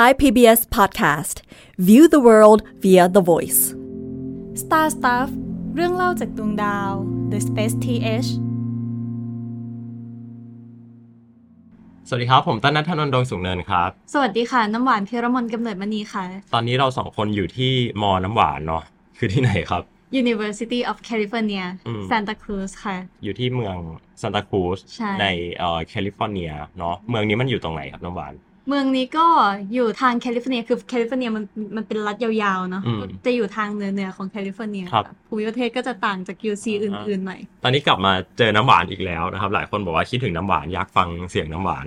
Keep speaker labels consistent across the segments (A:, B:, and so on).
A: Thai PBS podcast. View the world via the voice.
B: Star Stuff เรื่องเล่าจากดวงดาว The Space TH
C: สวัสดีครับ ผมต้นนัทธนนท์ดวงสูงเนินครับ
B: สวัสดีค่ะ น้ำหวานพิรมนกำเนิดมณีค่ะ
C: ตอนนี้เราสองคนอยู่ที่มอน้ำหวานเนาะคือที่ไหนครับ
B: University of California
C: อืม
B: Santa Cruz ค่ะ
C: อยู่ที่เมืองซานตาครูซ
B: ใช่
C: ในเอ่อแคลิฟอร์เนียเนาะเมืองนี้มันอยู่ตรงไหนครับน้ำหวาน
B: เมืองนี้ก็อยู่ทางแคลิฟอร์เนีย คือแคลิฟอร์เนียมันมันเป็นรัฐยาวๆเนาะ
C: อืม
B: จะอยู่ทางเหนือเหนือๆของแคลิฟอร์เนีย
C: ครับ
B: ภูมิประเทศก็จะต่างจาก UC อื่นๆหน่อย
C: ตอนนี้กลับมาเจอน้ำหวานอีกแล้วนะครับ หลายคนบอกว่าคิดถึงน้ำหวานอยากฟังเสียงน้ำหวาน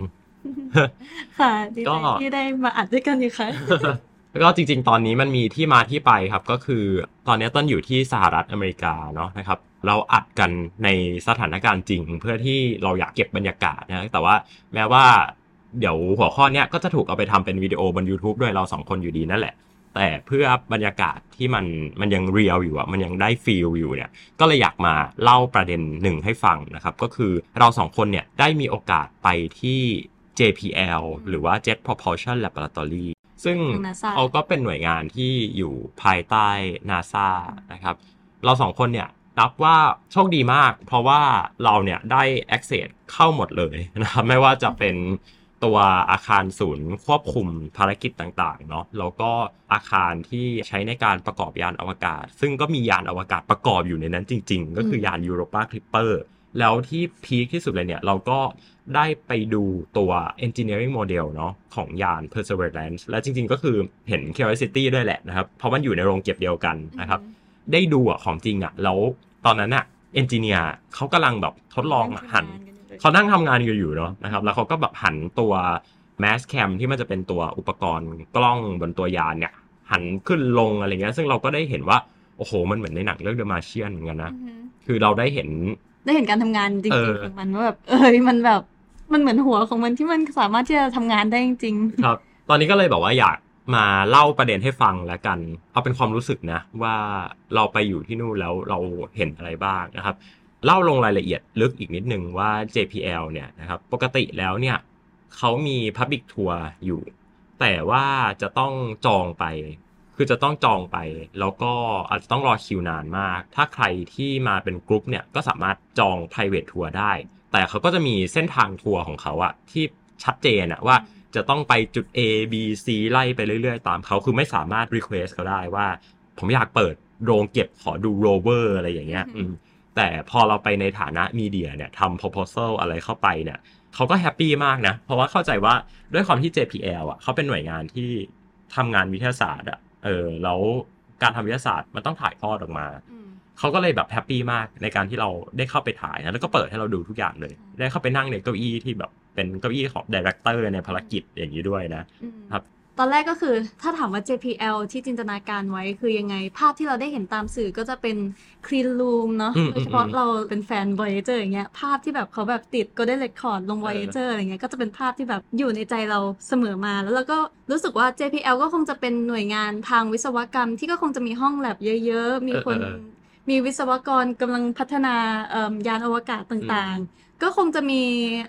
B: ค่ะ
C: ก็ดี
B: ใจที่ได้มาอัดด้วยกันอีกค่ะ
C: แล้วก็จริง ๆ ตอนนี้มันมีที่มาที่ไปครับ ก็คือตอนนี้ต้นอยู่ที่สหรัฐอเมริกาเนาะนะครับ เราอัดกันในสถานการณ์จริง เพื่อที่เราอยากเก็บบรรยากาศนะ แต่ว่าแม้ว่า เดี๋ยวหัวข้อเนี้ยก็จะถูกเอาไปทำเป็นวิดีโอบน YouTube ด้วยเราสองคนอยู่ดีนั่นแหละ แต่เพื่อบรรยากาศที่มันมันยังเรียลอยู่อะมันยังได้ฟีลอยู่เนี่ยก็เลยอยากมาเล่าประเด็นหนึ่งให้ฟังนะครับก็คือเราสองคนเนี่ยได้มีโอกาสไปที่ JPL หรือว่า Jet Propulsion Laboratory ซึ่ง
B: ของ NASA
C: เขาก็เป็นหน่วยงานที่อยู่ภายใต้ NASA นะครับเราสองคนเนี่ยนับว่าโชคดีมาก เพราะว่าเราเนี่ยได้ access เข้าหมดเลยนะครับไม่ว่าจะเป็น ตัวอาคารศูนย์ควบคุมภารกิจต่างๆเนาะแล้วก็อาคารที่ใช้ในการประกอบยานอวกาศ ซึ่งก็มียานอวกาศประกอบอยู่ในนั้นจริง ๆ ก็คือยาน Europa Clipper แล้วที่พีคที่สุดเลยเนี่ย เราก็ได้ไปดูตัว engineering model เนาะของยาน Perseverance และจริงๆก็คือเห็น Curiosity ด้วยแหละนะครับ เพราะมันอยู่ในโรงเก็บเดียวกันนะครับ ได้ดูอะของจริงอะ แล้วตอนนั้นอะเอนจิเนียร์เขากำลังแบบทดลองอะหัน เขานั่งทำงานกันอยู่เนาะนะครับ แล้วเขาก็แบบหันตัว mass cam ที่มันจะเป็นตัวอุปกรณ์กล้องบนตัวยานเนี่ย หันขึ้นลงอะไรเงี้ย ซึ่งเราก็ได้เห็นว่า โอ้โห มันเหมือนในหนังเรื่อง The Martian เหมือนกันนะ
B: อือฮึ
C: คือเราได้เห็น
B: ได้เห็นการทำงานจริ
C: เองอ
B: ๆของมันว่าแบบเอ้ยมันแบบมันเหมือนหัวของมันที่มันสามารถที่จะทำงานได้จริง
C: ครับ ตอนนี้ก็เลยแบบว่าอยากมาเล่าประเด็นให้ฟังแล้วกัน เอาเป็นความรู้สึกนะ ว่าเราไปอยู่ที่นู่นแล้วเราเห็นอะไรบ้างนะครับ เล่าลงรายละเอียดลึกอีกนิดนึงว่า JPL เนี่ยนะครับปกติแล้วเนี่ยเขามี Public Tour อยู่ แต่ว่าจะต้องจองไป คือจะต้องจองไป แล้วก็อาจจะต้องรอคิวนานมาก ถ้าใครที่มาเป็นกรุ๊ปเนี่ยก็สามารถจอง private ทัวร์ได้ แต่เขาก็จะมีเส้นทางทัวร์ของเขาอะที่ชัดเจนอะว่าจะต้องไปจุด A B C ไล่ไปเรื่อยๆ ตามเขาคือไม่สามารถ request เขาได้ว่า ผมอยากเปิดโรงเก็บขอดูโรเวอร์อะไรอย่างเงี้ย
B: อืม
C: อืม แต่พอเราไปในฐานะ media เนี่ยทำ proposal อะไรเข้าไปเนี่ยเขาก็ happy มากนะ เพราะว่าเข้าใจว่าด้วยความที่ JPL อะเขาเป็นหน่วยงานที่ทำงานวิทยาศาสตร์อะเออแล้วการทำวิทยาศาสตร์มันต้องถ่ายทอดออกมา
B: ๆอืม
C: เขาก็เลยแบบ happy มากในการที่เราได้เข้าไปถ่ายนะแล้วก็เปิดให้เราดูทุกอย่างเลย ได้เข้าไปนั่งในเก้าอี้ที่แบบเป็นเก้าอี้ของ director ในภารกิจอย่างนี้ด้วยนะ
B: อืม
C: ครับ
B: ตอนแรกก็คือถ้าถามว่า JPL ที่จินตนาการไว้คือยังไง ภาพที่เราได้เห็นตามสื่อก็จะเป็น clean room เนาะ
C: อืม
B: โดยเฉพาะ
C: อืม
B: เราเป็นแฟน Voyager อย่างเงี้ยภาพที่แบบเขาแบบติด Golden Record ลง Voyager อะไรเงี้ยก็จะเป็นภาพที่แบบอยู่ในใจเราเสมอมาแล้วเราก็รู้สึกว่า JPL ก็คงจะเป็นหน่วยงานทางวิศวกรรม ที่ก็คงจะมีห้องแลบเยอะ ๆ มีคน
C: เออเออ
B: มีวิศวกรกำลังพัฒนาเอิ่มยานอวกาศต่างๆ ก็คงจะมี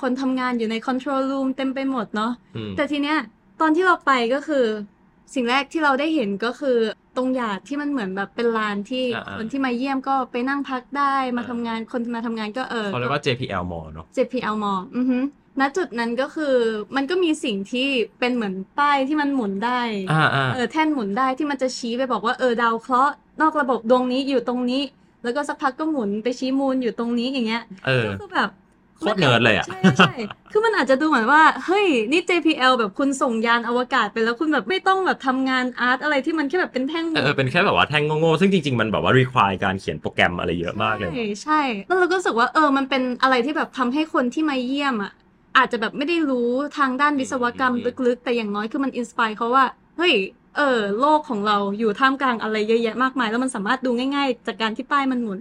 B: คนทำงานอยู่ใน control room เต็มไปหมดเนาะ
C: อืม
B: แต่ทีเนี้ย ตอนที่เราไปก็คือ สิ่งแรกที่เราได้เห็นก็คือ ตรงหยาดที่มันเหมือนแบบเป็นลานที่
C: อ่าๆ
B: คนที่มาเยี่ยมก็ไปนั่งพักได้มา
C: อ่า
B: ทำงานคนมาทำงานก็เออ
C: เขาเรียกว่า JPL Mall เนาะ
B: JPL Mall อือฮึณจุดนั้นก็คือ มันก็มีสิ่งที่เป็นเหมือนป้ายที่มันหมุนได้
C: อ่าอ่า
B: เออแท่นหมุนได้ที่มันจะชี้ไปบอกว่าเออดาวเคราะห์นอกระบบดวงนี้อยู่ตรงนี้ แล้วก็สักพักก็หมุนไปชี้ Moon อยู่ตรงนี้อย่างเงี้ย
C: เออ
B: ก็คือแบบ
C: โคตรเนิร์ดเลยอะ
B: ใช่ใช่ คือมันอาจจะดูเหมือนว่า เฮ้ย นี่ JPL แบบคุณส่งยานอวกาศไปแล้วคุณแบบไม่ต้องแบบทำงาน art อะไรที่มันแค่แบบเป็นแท่ง
C: เออ เป็นแค่แบบว่าแท่งโง่ๆ ซึ่งจริงๆ มันแบบว่า require การเขียนโปรแกรมอะไรเยอะมากเลย
B: ใช่ ใช่ แล้วเราก็รู้สึกว่า เออ มันเป็นอะไรที่แบบทำให้คนที่มาเยี่ยมอะ อาจจะแบบไม่ได้รู้ทางด้านวิศวกรรม
C: อืม
B: ลึกๆ แต่อย่างน้อยคือมันอินสปายเขาว่า เฮ้ย เออโลกของเราอยู่ท่ามกลางอะไรเยอะแยะมากมาย แล้วมันสามารถดูง่ายๆ จากการที่ป้ายมันหมุน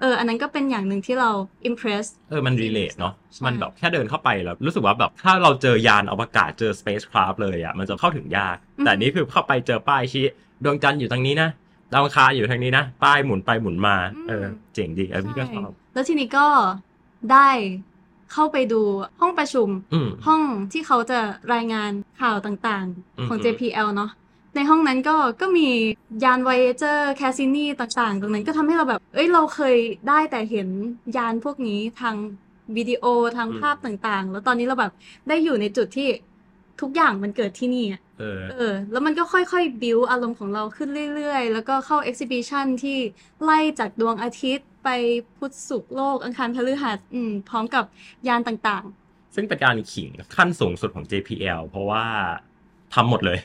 B: เออ อันนั้นก็เป็นอย่างหนึ่งที่เราอิมเพรส
C: เออ มัน relate เนาะ
B: ใช่
C: มันแบบแค่เดินเข้าไปแล้ว รู้สึกว่าแบบถ้าเราเจอยานอวกาศเจอ spacecraft เลยอะมันจะเข้าถึงยาก แต่นี่คือเข้าไปเจอป้ายชี้ดวงจันทร์อยู่ทางนี้นะดาวอังคารอยู่ทางนี้นะ ป้ายหมุนไปหมุนมา เออ เจ๋งดีเออพี่ก็ชอบ
B: แล้วทีนี้ก็ได้เข้าไปดูห้องประชุม
C: อืม
B: ห้องที่เขาจะรายงานข่าวต่างๆ ของ
C: อือฮึ
B: JPL เนาะ ในห้องนั้นก็ก็มียาน Voyager Cassini ต่างๆ ตรงนั้นก็ทำให้เราแบบ เอ้ยเราเคยได้แต่เห็นยานพวกนี้ทางวิดีโอทางภาพต่างๆ แล้วตอนนี้เราแบบได้อยู่ในจุดที่ทุกอย่างมันเกิดที่นี่อะ
C: เออ
B: เออ แล้วมันก็ค่อยๆ บิวอารมณ์ของเราขึ้นเรื่อยๆ แล้วก็เข้า exhibition ที่ไล่จากดวงอาทิตย์ไปพุธศุกร์โลก อังคารพฤหัสอืมพร้อมกับยานต่าง
C: ซึ่งเป็นการขิงขั้นสูงสุดของ JPL เพราะว่าทำหมดเลย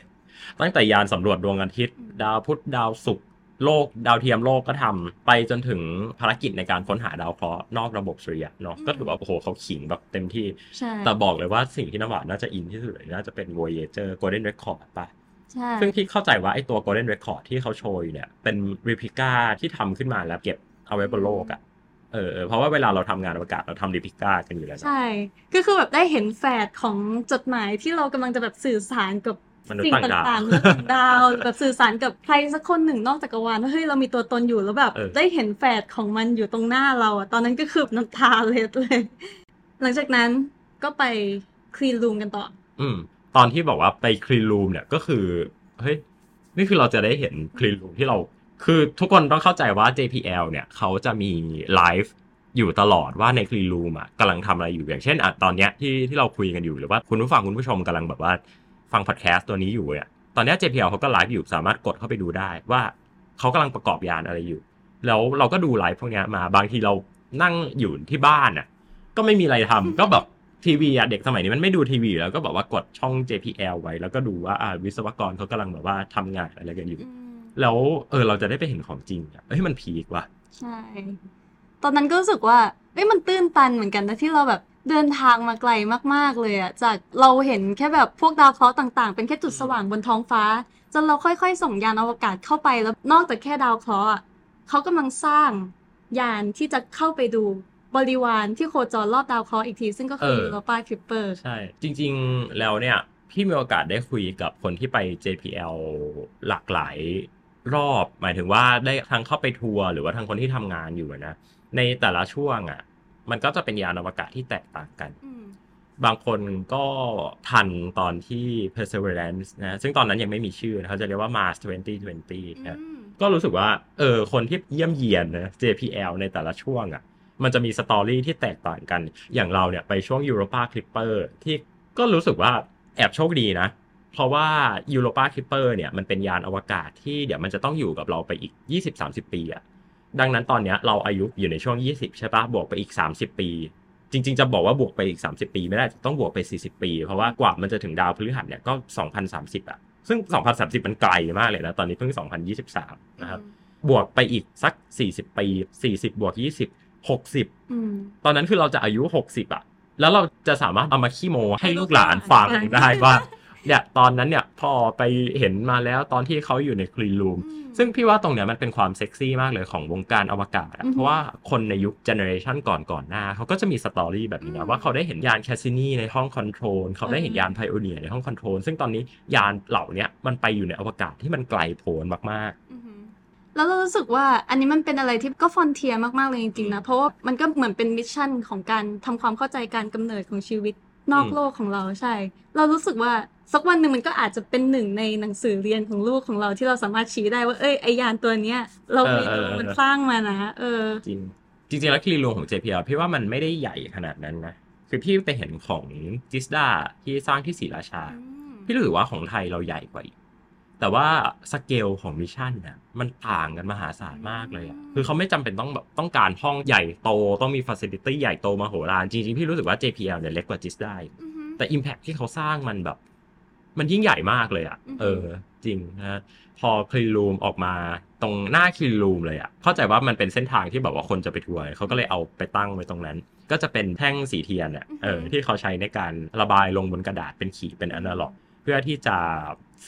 C: ตั้งแต่ยานสำรวจดวงอาทิตย์
B: อืม
C: ดาวพุธดาวศุกร์โลกดาวเทียมโลกก็ทำไปจนถึงภารกิจในการค้นหาดาวเคราะห์นอกระบบสุริยะเนาะก็ถือว่าโอ้โหเขาขิงแบบเต็มที่
B: ๆใช่
C: แต่บอกเลยว่าสิ่งที่น้ำหวานน่าจะอินที่สุดเลยน่าจะเป็น Voyager Golden Record ป่ะ
B: ใช่
C: ซึ่งที่เข้าใจว่าไอ้ตัว Golden Record ที่เขาโชว์อยู่เนี่ยเป็น replica ที่ทำขึ้นมาแล้วเก็บเอาไว้บนโลกอะ่ะเออเออเพราะว่าเวลาเราทำงานอวกาศเราทำ replica กันอยู่แล้วนะ
B: ใช่ก็คือแบบได้เห็นแฝดของจดหมายที่เรากำลังจะแบบสื่อสารกับ
C: มนุษย์
B: สิ่ง
C: ต่างดาว
B: ต่างๆมนุษย์ต่างดาวแบบสื่อสารกับใครสักคนหนึ่งนอกจักรวาลว่าเฮ้ยเรามีตัวตนอยู่แล้วแบบ
C: เออ
B: ได้เห็นแฝดของมันอยู่ตรงหน้าเราอะตอนนั้นก็คือน้ำตาเล็ดเลย หลังจากนั้นก็ไปคลีนรูมกันต่อ
C: อืม ตอนที่บอกว่าไปคลีนรูมเนี่ยก็คือเฮ้ยนี่คือเราจะได้เห็นคลีนรูมที่เรา คือทุกคนต้องเข้าใจว่า JPL เนี่ยเขาจะมีไลฟ์อยู่ตลอดว่าในคลีนรูมอะกำลังทำอะไรอยู่อย่างเช่นอะตอนเนี้ยที่ที่เราคุยกันอยู่หรือว่าคุณผู้ฟังคุณผู้ชมกำลังแบบว่า ฟังพอดแคสต์ตัวนี้อยู่เนี่ยตอนเนี้ย JPL เขาก็ไลฟ์อยู่สามารถกดเข้าไปดูได้ ว่าเขากำลังประกอบยานอะไรอยู่ แล้วเราก็ดูไลฟ์พวกเนี้ยมาบางทีเรานั่งอยู่ที่บ้านอะ ก็ไม่มีอะไรทำก็แบบทีวีอะเด็กสมัยนี้มันไม่ดูทีวีอยู่แล้วก็แบบว่ากดช่อง JPL ไว้ แล้วก็ดูว่าอ่าวิศวกรเขากำลังแบบว่าทำงานอะไรกันอยู่ แล้วเออเราจะได้ไปเห็นของจริงอะเอ้ยมันพีกว่ะ
B: ใช่ ตอนนั้นก็รู้สึกว่าเอ้ยมันตื้นตันเหมือนกันนะที่เราแบบเดินทางมาไกลมากๆเลยอะจากเราเห็นแค่แบบพวกดาวเคราะห์ต่างๆ เป็นแค่จุดสว่างบนท้องฟ้า จนเราค่อยๆ ส่งยานอวกาศเข้าไปแล้วนอกจากแค่ดาวเคราะห์อะเขากำลังสร้างยานที่จะเข้าไปดูบริวารที่โคจรรอบดาวเคราะห์อีกที ซึ่งก็คือ
C: เออ
B: Europa Clipper
C: ใช่ จริงๆแล้วเนี่ย พี่มีโอกาสได้คุยกับคนที่ไป JPL หลากหลายรอบ หมายถึงว่าได้ทั้งเข้าไปทัวร์หรือว่าทั้งคนที่ทำงานอยู่อะนะ ในแต่ละช่วงอะ มันก็จะเป็นยานอวกาศที่แตกต่างกัน บางคนก็ทันตอนที่ Perseverance นะซึ่งตอนนั้นยังไม่มีชื่อนะเขาจะเรียกว่า Mars 2020นะก็รู้สึกว่า เออ คนที่เยี่ยมเยียนนะ JPL ในแต่ละช่วงอะ่ะ มันจะมีสตอรี่ที่แตกต่างกัน อย่างเราเนี่ยไปช่วง Europa Clipper ที่ก็รู้สึกว่าแอบโชคดีนะ เพราะว่า Europa Clipper เนี่ย มันเป็นยานอวกาศที่เดี๋ยวมันจะต้องอยู่กับเราไปอีก 20-30 ปีอะ่ะ ดังนั้นตอนเนี้ยเราอายุอยู่ในช่วง 20 ใช่ปะบวกไปอีก 30 ปี จริง ๆ จะบอกว่าบวกไปอีก 30 ปี ไม่ได้ต้องบวกไป 40 ปี เพราะว่ากว่ามันจะถึงดาวพฤหัสเนี่ยก็ 2030อะซึ่ง 2030 มันไกลมากเลยนะ ตอนนี้เพิ่ง 2023 นะครับ บวกไปอีกสัก 40 ปี 40 บวก 20 60
B: อืม
C: ตอนนั้นคือเราจะอายุ 60อะแล้วเราจะสามารถเอามาขี้โม้ให้ลูกหลาน
B: ให้ลูกหลาน
C: ฟัง
B: ฟัง
C: ได้ว่า เนี่ยตอนนั้นเนี่ยพอไปเห็นมาแล้วตอนที่เขาอยู่ใน clean room ซึ่งพี่ว่าตรงเนี้ยมันเป็นความเซ็กซี่มากเลยของวงการอวกาศอะ
B: อือฮึ
C: เพราะว่าคนในยุค generation ก่อนก่อนหน้า เขาก็จะมี story แบบนี้
B: อื
C: นะ
B: ม
C: ว่าเขาได้เห็นยานแคสซินีในห้อง control เขาได้เห็น
B: อืม
C: ยานไพโอเนียร์ในห้อง control ซึ่งตอนนี้ยานเหล่าเนี้ยมันไปอยู่ในอวกาศที่มันไกลโพ้นมาก
B: อือหือแล้วเรารู้สึกว่าอันนี้มันเป็นอะไรที่ก็ฟอนเทียมาก ๆ เลยจริง ๆ นะ เพราะว่ามันก็เหมือนเป็นมิชชั่นของการทำความเข้าใจการกำเนิดของชีวิต นอก
C: อืม
B: โลกของเราใช่ เรารู้สึกว่าสักวันหนึ่งมันก็อาจจะเป็นหนึ่งในหนังสือเรียนของลูกของเราที่เราสามารถชี้ได้ว่าเอ้ยไอยานตัวเนี้ย เรามีตัวมันสร้างมานะเออ
C: ๆจริงจริงๆแล้วคลีนรูมของ JPL พี่ว่ามันไม่ได้ใหญ่ขนาดนั้นนะ คือพี่ไปเห็นของจิสดาที่สร้างที่ศรีราชา พี่รู้สึกว่าของไทยเราใหญ่กว่าอีก แต่ว่าสเกลของ mission น่ะมันต่างกันมหาศาลมากเลยอะคือเขาไม่จำเป็นต้องแบบต้องการห้องใหญ่โต ต้องมีฟ a ซิลิตี้ใหญ่โตมโหฬารจริงๆ พี่รู้สึกว่า JPL เนี่ยเล็กกว่าจิสด้า แต่ impact ที่เขาสร้างมันแบบ มันยิ่งใหญ่มากเลยอะ่ะ
B: อือฮึ
C: เออ จริงนะพอ clean room ออกมาตรงหน้า clean room เลยอะ่ะ เข้าใจว่ามันเป็นเส้นทางที่แบบว่าคนจะไปทัวร์เขาก็เลยเอาไปตั้งไว้ตรงนั้น ก็จะเป็นแท่งสีเทียนเนี่ยเออที่เขาใช้ในการระบายลงบนกระดาษเป็นขีดเป็นอนาล็อก เพื่อที่จะ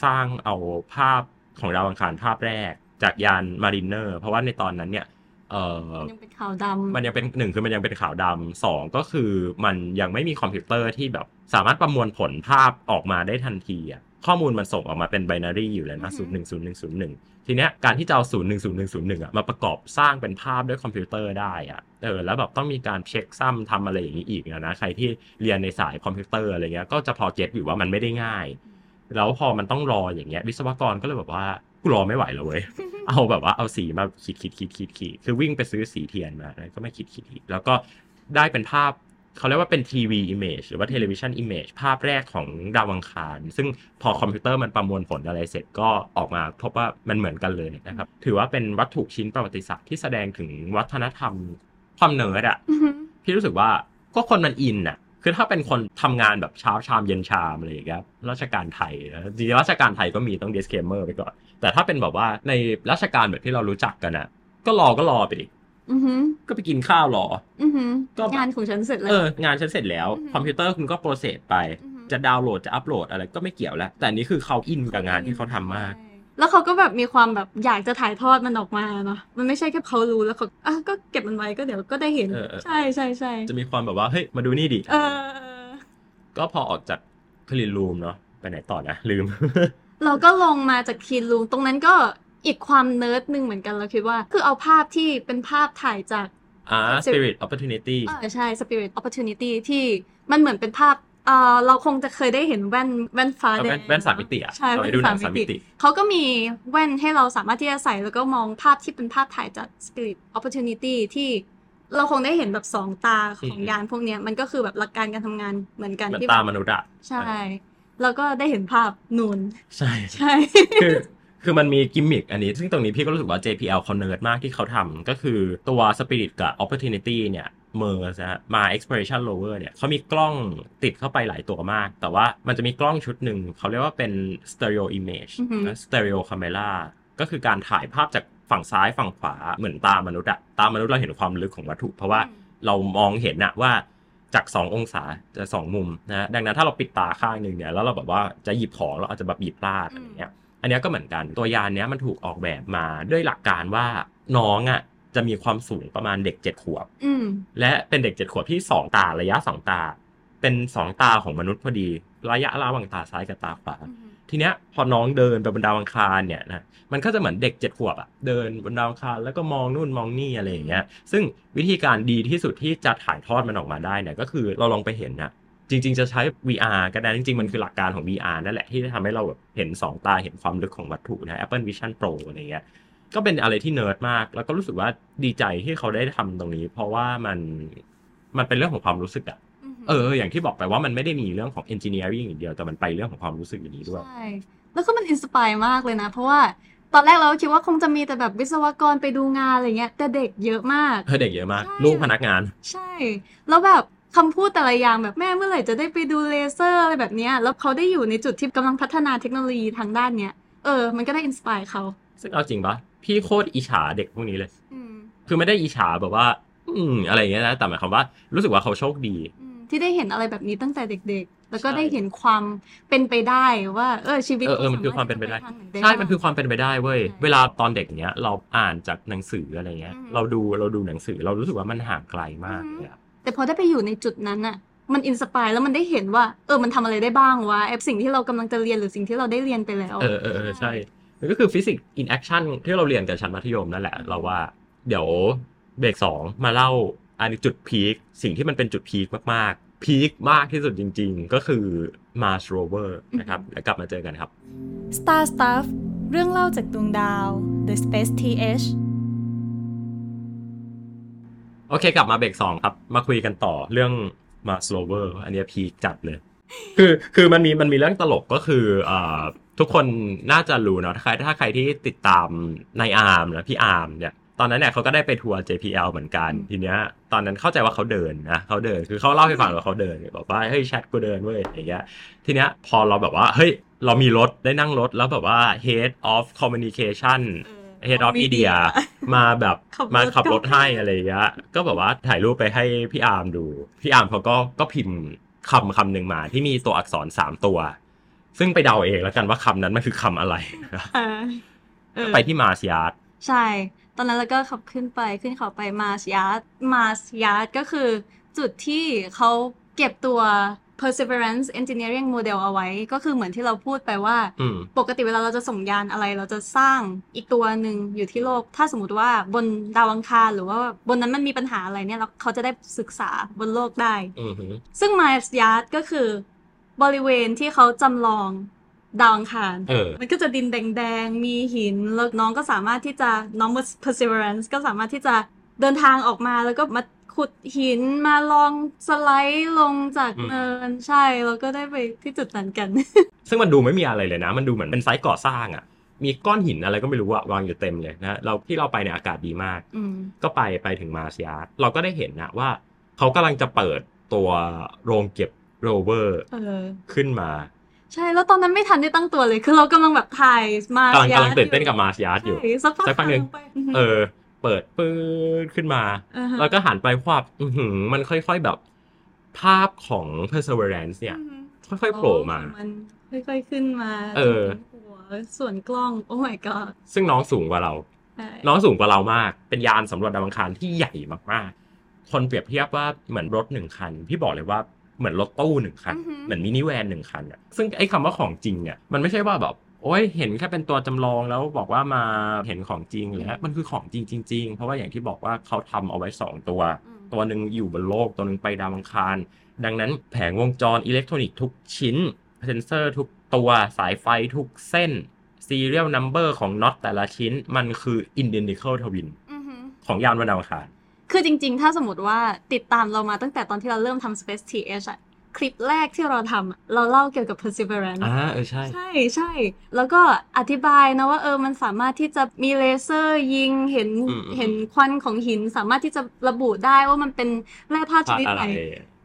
C: สร้างเอาภาพของดาวอังคารภาพแรกจากยานมาริเนอร์เพราะว่าในตอนนั้นเนี่ยเออ
B: มันยังเป็นขาวดำ
C: มันยังเป็นหนึ่งคือมันยังเป็นขาวดำสองก็คือมันยังไม่มีคอมพิวเตอร์ที่แบบสามารถประมวลผลภาพออกมาได้ทันทีอะข้อมูลมันส่งออกมาเป็น binary อยู่แล้วนะ
B: อือฮึศูน
C: ย์หนึ่งศูนย์หนึ่งศูนย์หนึ่งทีเนี้ยการที่จะเอาศูนย์หนึ่งศูนย์หนึ่งศูนย์หนึ่งอะมาประกอบสร้างเป็นภาพด้วยคอมพิวเตอร์ได้อะเออแล้วแบบต้องมีการเช็คซ้ำทำอะไรอย่างนี้อีกอะนะใครที่เรียนในสายคอมพิวเตอร์อะไรเงี้ยก็จะพอ get อยู่ว่ามันไม่ได้ง่าย แล้วพอมันต้องรออย่างเงี้ย วิศวกรก็เลยแบบว่ากูรอไม่ไหวแล้วเว้ย เอาแบบว่าเอาสีมาขีดขีดขีดขีดขีดคือวิ่งไปซื้อสีเทียนมาแล้วก็ไม่ขีดขีดขีดแล้วก็ได้เป็นภาพเขาเรียกว่าเป็นทีวี image หรือว่า television image ภาพแรกของดาวอังคาร ซึ่งพอคอมพิวเตอร์มันประมวลผลอะไรเสร็จก็ออกมาพบว่ามันเหมือนกันเลยนะครับ ถือว่าเป็นวัตถุชิ้นประวัติศาสตร์ที่แสดงถึงวัฒนธรรมความเนิร์ดอะ
B: อือฮึ
C: พี่รู้สึกว่าก็คนมันอินน่ะ คือถ้าเป็นคนทำงานแบบเช้าชามเย็นชามอะไรอย่างเงี้ยราชการไทยนะจริงๆราชการไทยก็มีต้อง disclaimer ไปก่อน แต่ถ้าเป็นแบบว่าในราชการแบบที่เรารู้จักกันน่ะก็รอก็รอไปดิ
B: อือฮึ
C: ก็ไปกินข้าวรอ
B: อือฮึ
C: ก็
B: งานของฉันเสร็จแล้ว
C: เอองานฉันเสร็จแล้ว
B: อือฮึ
C: คอมพิวเตอร์คุณก็ process ไป
B: อือฮึ
C: จะดาวน์โหลดจะอัปโหลดอะไรก็ไม่เกี่ยวแล้ว แต่อันนี้คือเขาอินกับงานที่เขาทำมาก
B: ใช่ แล้วเขาก็แบบมีความแบบอยากจะถ่ายทอดมันออกมาเนาะมันไม่ใช่แค่เขารู้แล้วเขาอะก็เก็บมันไว้ก็เดี๋ยวก็ได้เห็น
C: เออเออ
B: ใช่ใช่ใช่
C: จะมีความแบบว่าเฮ้ยมาดูนี่ดิ
B: เออ
C: ก็พอออกจากคลีนรูมเนาะไปไหนต่อนะ ลืม
B: เราก็ลงมาจากคีนรูมตรงนั้นก็อีกความเนิร์ดหนึ่งเหมือนกันเราคิดว่า คือเอาภาพที่เป็นภาพถ่ายจาก
C: อ่า spirit opportunity
B: เออใช่ spirit opportunity ที่มันเหมือนเป็นภาพ เออเราคงจะเคยได้เห็นแว่นแว่นฟ้า
C: เอา
B: แด
C: แว่
B: ง
C: นแว่นสามมิติอะ
B: ใช่
C: เอา
B: แว่
C: ไป
B: น
C: ดูหนั
B: สางม
C: สาม
B: มิ
C: มิ
B: ติ
C: ติ
B: เขาก็มีแว่นให้เราสามารถที่จะใส่แล้วก็มองภาพที่เป็นภาพถ่ายจาก spirit opportunity ที่เราคงได้เห็นแบบสองตาของ
C: อืม
B: ยานพวกเนี้ยมันก็คือแบบหลักการการทำงานเหมือนกัน
C: เหมือน
B: ที่
C: ตา
B: แบบ
C: มนุษย์อะ
B: ใช่ แล้วก็ได้เห็นภาพนูน
C: ใช่
B: ใช่
C: คือคือมันมีกิมมิคอันนี้ ซึ่งตรงนี้พี่ก็รู้สึกว่า JPL เขาเนิร์ดมากที่เขาทำก็คือตัว Spirit กับ Opportunity เนี่ย เมอร์นะฮะมา Exploration Rover เนี่ยเขามีกล้องติดเข้าไปหลายตัวมาก แต่ว่ามันจะมีกล้องชุดหนึ่งเขาเรียกว่าเป็น Stereo Image
B: อือหือ
C: นะ Stereo Camera ก็คือการถ่ายภาพจากฝั่งซ้ายฝั่งขวาเหมือนตามนุษย์อะตามนุษย์เราเห็นความลึกของวัตถุ เพราะว่าเรามองเห็นนะว่าจาก 2 องศาจะสองมุมนะดังนั้นถ้าเราปิดตาข้างหนึ่งเนี่ยแล้วเราแบบว่าจะหยิบของเราอาจจะแบบหยิบพลาดอะไรเงี้ยอันเนี้ยก็เหมือนกันตัวยานเนี้ยมันถูกออกแบบมาด้วยหลักการว่าน้องอะ จะมีความสูงประมาณเด็กเจ็ดขวบ
B: อืม
C: และเป็นเด็กเจ็ดขวบที่สองตาระยะสองตา เป็นสองตาของมนุษย์พอดี ระยะระหว่างตาซ้ายกับตาขวาทีเนี้ยพอน้องเดินไปบนดาวอังคารเนี่ยนะมันก็จะเหมือนเด็กเจ็ดขวบอะเดินบนดาวอังคารแล้วก็มองนู่นมองนี่อะไรอย่างเงี้ย ซึ่งวิธีการดีที่สุดที่จะถ่ายทอดมันออกมาได้เนี่ยก็คือเราลองไปเห็นนะจริง ๆ จะใช้ VR ก็ได้จริง ๆ มันคือหลักการของ VR นั่นแหละที่จะทำให้เราแบบเห็นสองตาเห็นความลึกของวัตถุนะ Apple Vision Pro อะไรเงี้ย ก็เป็นอะไรที่เนิร์ดมาก แล้วก็รู้สึกว่าดีใจที่เขาได้ทำตรงนี้ เพราะว่ามันมันเป็นเรื่องของความรู้สึกอะเออ อย่างที่บอกไปว่ามันไม่ได้มีเรื่องของ engineering อย่างเดียว แต่มันไปเรื่องของความรู้สึกอย่างนี้ด้วย
B: ใช่ แล้วก็มัน inspire มากเลยนะ เพราะว่าตอนแรกเราก็คิดว่าคงจะมีแต่แบบวิศวกรไปดูงานอะไรเงี้ย แต่เด็กเยอะมาก
C: เธอเด็กเยอะมาก
B: ใช่
C: ลูกพนักงาน
B: ใช่ แล้วแบบคำพูดแต่ละอย่างแบบแม่เมื่อไหร่จะได้ไปดูเลเซอร์อะไรแบบเนี้ยแล้วเขาได้อยู่ในจุดที่กำลังพัฒนาเทคโนโลยีทางด้านเนี้ย เออ มันก็ได้ inspire เขา
C: ซึ่งเอาจริงปะ พี่โคตรอิจฉาเด็กพวกนี้เลย
B: อืม
C: คือไม่ได้อิจฉาแบบว่า อืมอะไรอย่างเงี้ยนะ แต่หมายความว่ารู้สึกว่าเขาโชคดี
B: อืมที่ได้เห็นอะไรแบบนี้ตั้งแต่เด็ก ๆ แล้วก็
C: ใช่
B: ได้เห็นความเป็นไปได้ว่า เออชีวิต
C: เออเออมันคือความเป็นไปได้
B: สรถที่จะทางห
C: ใช่ มันคือความเป็นไปได้เว้ย
B: ใช่
C: เวลาตอนเด็กเนี้ย เราอ่านจากหนังสืออะไรเงี้ย
B: อืม
C: เราดูเราดูหนังสือเรารู้สึกว่ามันห่างไกลมากเลยอะ
B: แต่พอได้ไปอยู่ในจุดนั้นอะมัน inspire แล้วมันได้เห็นว่า เออมันทำอะไรได้บ้างวะไอสิ่งที่เรากำลังจะเรียนหรือสิ่งที่เราได้เรียนไปแล้ว
C: เออเออเออใช่มัน ก็คือ physics in action ที่เราเรียนกับชั้นมัธยมนั่นแหละ เราว่าเดี๋ยวเบรกสองมาเล่าอันนี้จุดพีคสิ่งที่มันเป็นจุดพีคมากๆ พีคมากที่สุดจริงๆ ก็คือ Mars Rover นะครับแล้วกลับมาเจอกันครับ
A: Star Stuff เรื่องเล่าจากดวงดาว The Space TH
C: โอเค กลับมาเบรกสองครับ มาคุยกันต่อเรื่อง Mars Rover อันเนี้ยพีคจัดเลย คือคือมันมีมันมีเรื่องตลกก็คืออ่า ทุกคนน่าจะรู้เนาะถ้าใครถ้าใครที่ติดตามในอาร์มนะพี่อาร์มเนี่ยตอนนั้นเนี่ยเขาก็ได้ไปทัวร์ JPL เหมือนกัน ทีเนี้ยตอนนั้นเข้าใจว่าเขาเดินนะเขาเดินคือเขาเล่าให้ฟังว่าเขาเดินบอกว่าเฮ้ยแชทกูเดินเว้ยอย่างเงี้ยทีเนี้ยพอเราแบบว่าเฮ้ยเรามีรถได้นั่งรถแล้วแบบว่า head of communication head of media มาแบบ
B: ขับรถ
C: มาขับรถ
B: กับ
C: ให้อะไรอย่างเงี้ยก็แบบว่าถ่ายรูปไปให้พี่อาร์มดู พี่อาร์มเขาก็ก็พิมพ์คำคำหนึ่งมาที่มีตัวอักษรสามตัว ซึ่งไปเดาเองแล้วกันว่าคำนั้นมันคือคำอะไร
B: อ่าเออ
C: ไปที่ Mars Yard
B: ใช่ ตอนนั้นแล้วก็ขับขึ้นไปขึ้นเขาไป Mars Yard Mars Yard ก็คือจุดที่เขาเก็บตัว Perseverance engineering model เอาไว้ ก็คือเหมือนที่เราพูดไปว่า
C: อืม
B: ปกติเวลาเราจะส่งยานอะไร เราจะสร้างอีกตัวหนึ่งอยู่ที่โลก ถ้าสมมติว่าบนดาวอังคารหรือว่าบนนั้นมันมีปัญหาอะไรเนี่ยแล้วเขาจะได้ศึกษาบนโลกได้
C: อือหือ
B: ซึ่ง Mars Yard ก็คือ บริเวณที่เขาจำลองดาวอังคาร
C: เออ
B: มันก็จะดินแดงๆ มีหิน แล้วน้องก็สามารถที่จะ น้อง perseverance ก็สามารถที่จะเดินทางออกมาแล้วก็มาขุดหินมาลองสไลด์ลงจาก
C: อืม
B: เนินใช่ แล้วก็ได้ไปที่จุดนั้นกัน
C: ซึ่งมันดูไม่มีอะไรเลยนะ มันดูเหมือนเป็นไซต์ก่อสร้างอะ่ะ มีก้อนหินอะไรก็ไม่รู้อะวางอยู่เต็มเลยนะ เราที่เราไปเนี่ยอากาศดีมาก
B: อืม
C: ก็ไปไปถึง Mars Yard เราก็ได้เห็นนะว่า เขากำลังจะเปิดตัวโรงเก็บ โรเวอร์
B: เออ
C: ขึ้นมา
B: ใช่ แล้วตอนนั้นไม่ทันได้ตั้งตัวเลย คือเรากำลังแบบถ่ายมากำ
C: ลังกำลังตื่นเต้นกับ Mars Yard อยู่
B: ใช่สักพัก
C: สักพักหนึ่ง
B: ไป
C: เออ เปิดปื้ดขึ้นมา
B: อ่าฮะ
C: แล้วก็หันไปควบอื้อหือมันค่อยๆแบบ ภาพของ Perseverance เนี่ย ค่อยๆโผล่มา
B: โอ้นค่อยๆขึ้นมา
C: เออ
B: จนถึงหัวส่วนกล้อง โอ้ my god
C: ซึ่งน้องสูงกว่าเรา
B: ใช่
C: น้องสูงกว่าเรามาก เป็นยานสำรวจดาวอังคารที่ใหญ่มากๆ คนเปรียบเทียบว่าเหมือนรถหนึ่งคัน พี่บอกเลยว่า เหมือนรถตู้หนึ่งคัน เหมือนมินิแวนหนึ่งคันอะซึ่งไอ้คำว่าของจริงเนี่ยมันไม่ใช่ว่าแบบโอ้ยเห็นแค่เป็นตัวจำลองแล้วบอกว่ามาเห็นของจริงเลยมันคือของจริงจริง ๆ เพราะว่าอย่างที่บอกว่าเขาทำเอาไว้สองตัว
B: อืม
C: ตัวหนึ่งอยู่บนโลก ตัวหนึ่งไปดาวอังคาร ดังนั้นแผงวงจรอิเล็กทรอนิกส์ทุกชิ้น เซนเซอร์ทุกตัวสายไฟทุกเส้น serial number ของน็อตแต่ละชิ้น มันคือ identical twin
B: อือหือ
C: ของยานบนดาวอังคาร
B: คือจริง ๆ ถ้าสมมติว่าติดตามเรามาตั้งแต่ตอนที่เราเริ่มทำ Space TH อะคลิปแรกที่เราทำอะเราเล่าเกี่ยวกับ Perseverance
C: อ่าเออใช่
B: ใช่ใช่ แล้วก็อธิบายนะว่าเออมันสามารถที่จะมีเลเซอร์ยิงเห็น
C: อืมอืม
B: เห็นควันของหิน สามารถที่จะระบุได้ว่ามันเป็นแร่ธาตุช
C: พลาด
B: นิด
C: อะไร
B: ไหน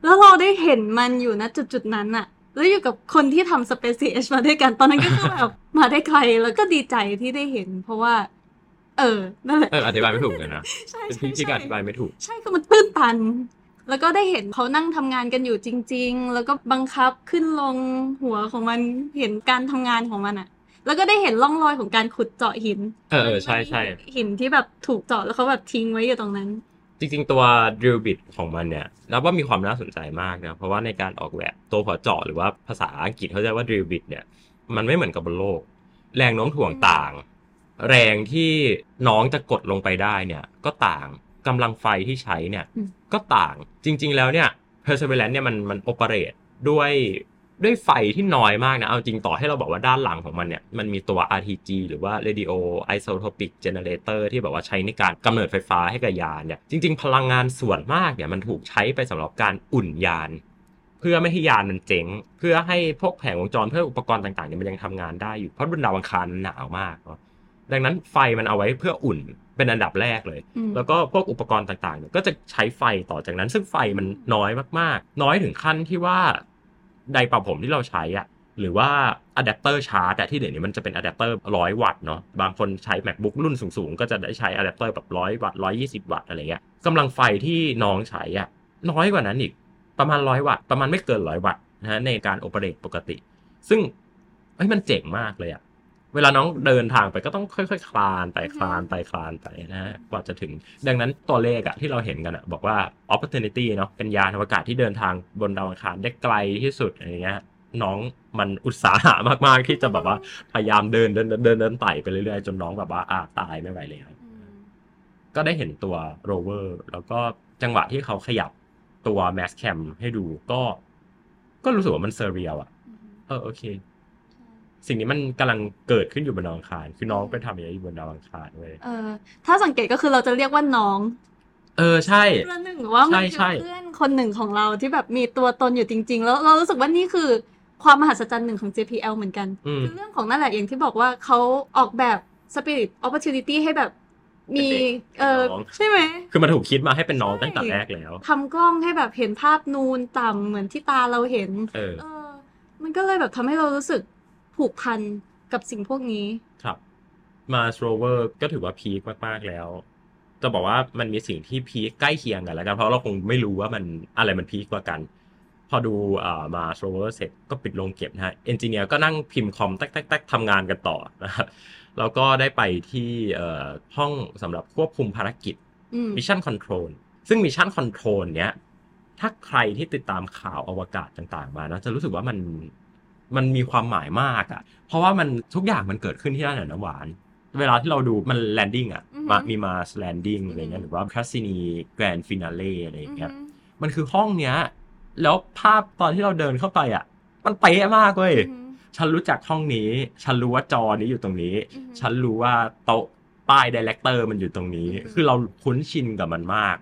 B: แล้วเราได้เห็นมันอยู่นะจุดๆนั้นอะแล้วอยู่กับคนที่ทำ Space TH มาด้วยกัน ตอนนั้นก็คือแบบมาได้ไกลแล้วก็ดีใจที่ได้เห็น เพราะว่า เออนั่นแหละ
C: เอออธิบายไม่ถูกเลยนะ
B: ใช่
C: เป็น
B: ใช่
C: ที่ที่
B: ใช่
C: อธิบายไม่ถูก
B: ใช่คือมันตื้นตัน แล้วก็ได้เห็นเขานั่งทำงานกันอยู่จริง ๆ แล้วก็บังคับขึ้นลงหัวของมันเห็นการทำงานของมันอะแล้วก็ได้เห็นร่องรอยของการขุดเจาะหิน
C: เออเออใช่ใช่
B: หินที่แบบถูกเจาะแล้วเขาแบบทิ้งไว้อยู่ตรงนั้น
C: จริง ๆ ตัว drill bit ของมันเนี่ยนับว่ามีความน่าสนใจมากนะเพราะว่าในการออกแบบตัวหัวเจาะหรือว่าภาษาอังกฤษเขาเรียกว่า drill bit เนี่ยมันไม่เหมือนกับบนโลก แรงโน้มถ่วงต่าง แรงที่น้องจะกดลงไปได้เนี่ยก็ต่างกำลังไฟที่ใช้เนี่ย
B: อืม
C: ก็ต่างจริง ๆ แล้วเนี่ย perseverance เนี่ยมันมัน operate ด้วยด้วยไฟที่น้อยมากนะ เอาจริงต่อให้เราบอกว่าด้านหลังของมันเนี่ย มันมีตัว RTG หรือว่า radio isotopic generator ที่แบบว่าใช้ในการกำเนิดไฟฟ้าให้กับยานเนี่ย จริง ๆ พลังงานส่วนมากเนี่ย มันถูกใช้ไปสำหรับการอุ่นยาน เพื่อไม่ให้ยานมันเจ๊งเพื่อให้พวกแผงวงจรเพื่ออุปกรณ์ต่างๆเนี่ยมันยังทำงานได้อยู่ เพราะบนดาวอังคารมันหนาวมากเนาะ ดังนั้นไฟมันเอาไว้เพื่ออุ่นเป็นอันดับแรกเลย
B: อืม
C: แล้วก็พวกอุปกรณ์ต่างๆเนี่ยก็จะใช้ไฟต่อจากนั้น ซึ่งไฟมันน้อยมากๆ น้อยถึงขั้นที่ว่าไดร์เป่าผมที่เราใช้อะหรือว่าอะแดปเตอร์ชาร์จอะที่เดี๋ยวนี้มันจะเป็นอะแดปเตอร์ร้อยวัตต์เนาะบางคนใช้ MacBook รุ่นสูงๆ ก็จะได้ใช้อะแดปเตอร์แบบร้อยวัตต์ร้อยยี่สิบวัตต์อะไรเงี้ยกำลังไฟที่น้องใช้อะน้อยกว่านั้นอีกประมาณร้อยวัตต์ประมาณไม่เกินร้อยวัตต์นะฮะในการ operate ปกติ ซึ่งเฮ้ยมันเจ๋งมากเลยอะ เวลาน้องเดินทางไปก็ต้องค่อย ๆ คลานไปคลานไปคลานไปนะฮะกว่าจะถึง ดังนั้นตัวเลขอะที่เราเห็นกันอะบอกว่า Opportunity เนาะเป็นยานอวกาศที่เดินทางบนดาวอังคารได้ไกลที่สุดอะไรเงี้ยน้องมันอุตสาหะมาก ๆ ที่จะแบบว่าพยายามเดินเดินเดินเดินเดินไต่ไปเรื่อย ๆ จนน้องแบบว่าอ่าตายไม่ไหวแล้วก็ได้เห็นตัวโรเวอร์แล้วก็จังหวะที่เขาขยับตัว Mastcam ให้ดูก็ ก็รู้สึกว่ามัน surreal อะเออโอเค สิ่งนี้มันกำลังเกิดขึ้นอยู่บนดาวอังคาร คือน้องไปทำอะไรอยู่บนดาวอังคารเว้ย
B: เออถ้าสังเกตก็คือเราจะเรียกว่าน้อง
C: เออใช่
B: ประหนึ่งว่ามัน
C: ใช่
B: คือ
C: ใช่
B: เพื่อนคนหนึ่งของเราที่แบบมีตัวตนอยู่จริง ๆ แล้วเรารู้สึกว่านี่คือความมหัศจรรย์หนึ่งของ JPL เหมือนกัน
C: อืม
B: คือเรื่องของนั่นแหละอย่างที่บอกว่าเขาออกแบบ spirit opportunity ให้แบบมี
C: เป็นเด็ก
B: เออ
C: เป็นน้อง
B: ใช่ไหม
C: คือมันถูกคิดมาให้เป็นน้อง
B: ใช่
C: ตั้งแต่แรกแล้ว
B: ทำกล้องให้แบบเห็นภาพนูนต่ำเหมือนที่ตาเราเห็น
C: เออ
B: เออมันก็เลยแบบทำให้เรารู้สึก ผูกพันกับสิ่งพวกนี้
C: ครับ Mars Rover ก็ถือว่าพีคมาก ๆ แล้ว จะบอกว่ามันมีสิ่งที่พีคใกล้เคียงกันแล้วกันเพราะเราคงไม่รู้ว่ามันอะไรมันพีคกว่ากัน พอดูอ่า Mars Rover เสร็จก็ปิดโรงเก็บนะฮะ engineer ก็นั่งพิมพ์คอมแต๊กๆๆทำงานกันต่อนะครับแล้วก็ได้ไปที่เอ่อห้องสำหรับควบคุมภารกิจ
B: อืม
C: mission control ซึ่ง mission control เนี้ยถ้าใครที่ติดตามข่าวอวกาศต่างๆ มานะจะรู้สึกว่ามัน มันมีความหมายมากอะ่ะ เพราะว่ามันทุกอย่างมันเกิดขึ้นที่นั่นน่ะน้ำหวาน เวลาที่เราดูมัน landing อะ
B: อือฮึ
C: มามี Mars landing อะไรเงี้ย
B: อือฮึ
C: หรือว่า Cassini Grand Finale อะไรอย่างเงี้ย
B: อืม
C: มันคือห้องเนี้ย แล้วภาพตอนที่เราเดินเข้าไปอะ มันเป๊ะมากเว้ย
B: อืม
C: ฉันรู้จักห้องนี้ ฉันรู้ว่าจอนี้อยู่ตรงนี้
B: อือฮึ
C: ฉันรู้ว่าโต๊ะป้าย director มันอยู่ตรงนี้
B: อือฮึ
C: คือเราคุ้นชินกับมันมาก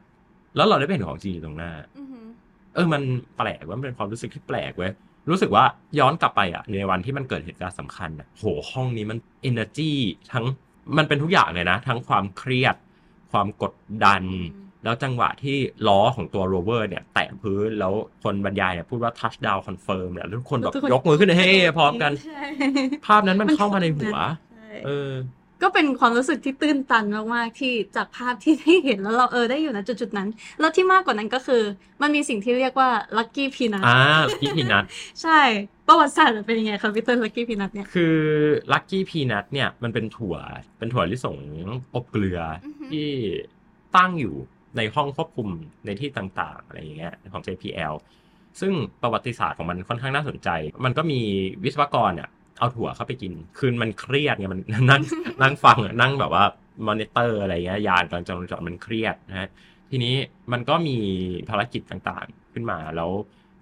C: แล้วเราได้ไปเห็นของจริงอยู่ตรงหน้า
B: อืม
C: เออ มันแปลกว่ามันเป็นความรู้สึกที่แปลกเว้ย รู้สึกว่าย้อนกลับไปอะในวันที่มันเกิดเหตุการณ์สำคัญอะโหห้องนี้มัน energy ทั้งมันเป็นทุกอย่างเลยนะ ทั้งความเครียด ความกดดัน แล้วจังหวะที่ล้อของตัวโรเวอร์เนี่ยแตะพื้นแล้วคนบรรยายเนี่ยพูดว่า touchdown confirm เนี่ยแล้วทุกคนแบบ
B: ทุกคน
C: ยกมือขึ้นเฮ้พร้อมกัน
B: ใช่
C: ภาพนั้นมันเข้ามาในหัว
B: ใช่
C: เออ
B: ก็เป็นความรู้สึกที่ตื้นตันมากๆที่จากภาพที่ได้เห็นแล้วเราเออได้อยู่ณจุดๆนั้น แล้วที่มากกว่านั้นก็คือ มันมีสิ่งที่เรียกว่า lucky peanut
C: อ่าพี่พีนัท
B: ใช่ ประวัติศาสตร์มันเป็นยังไงคะพี่เติ้ล lucky peanut เนี่ย
C: คือลัคกี้พีนัทเนี่ยมันเป็นถั่วเป็นถั่วลิสงอบเกลืออ
B: อฮึ
C: ที่ตั้งอยู่ในห้องควบคุมในที่ต่างๆ อะไรอย่างเงี้ยของ JPL ซึ่งประวัติศาสตร์ของมันค่อนข้างน่าสนใจ มันก็มีวิศวกรเนี่ย เอาถั่วเข้าไปกิน คือมันเครียดไงมันนั่งนั่งฟังนั่งแบบว่ามอนิเตอร์อะไรเงี้ยยานกำลังจะลงจอดมันเครียดนะฮะทีนี้มันก็มีภารกิจต่างๆขึ้นมาแล้ว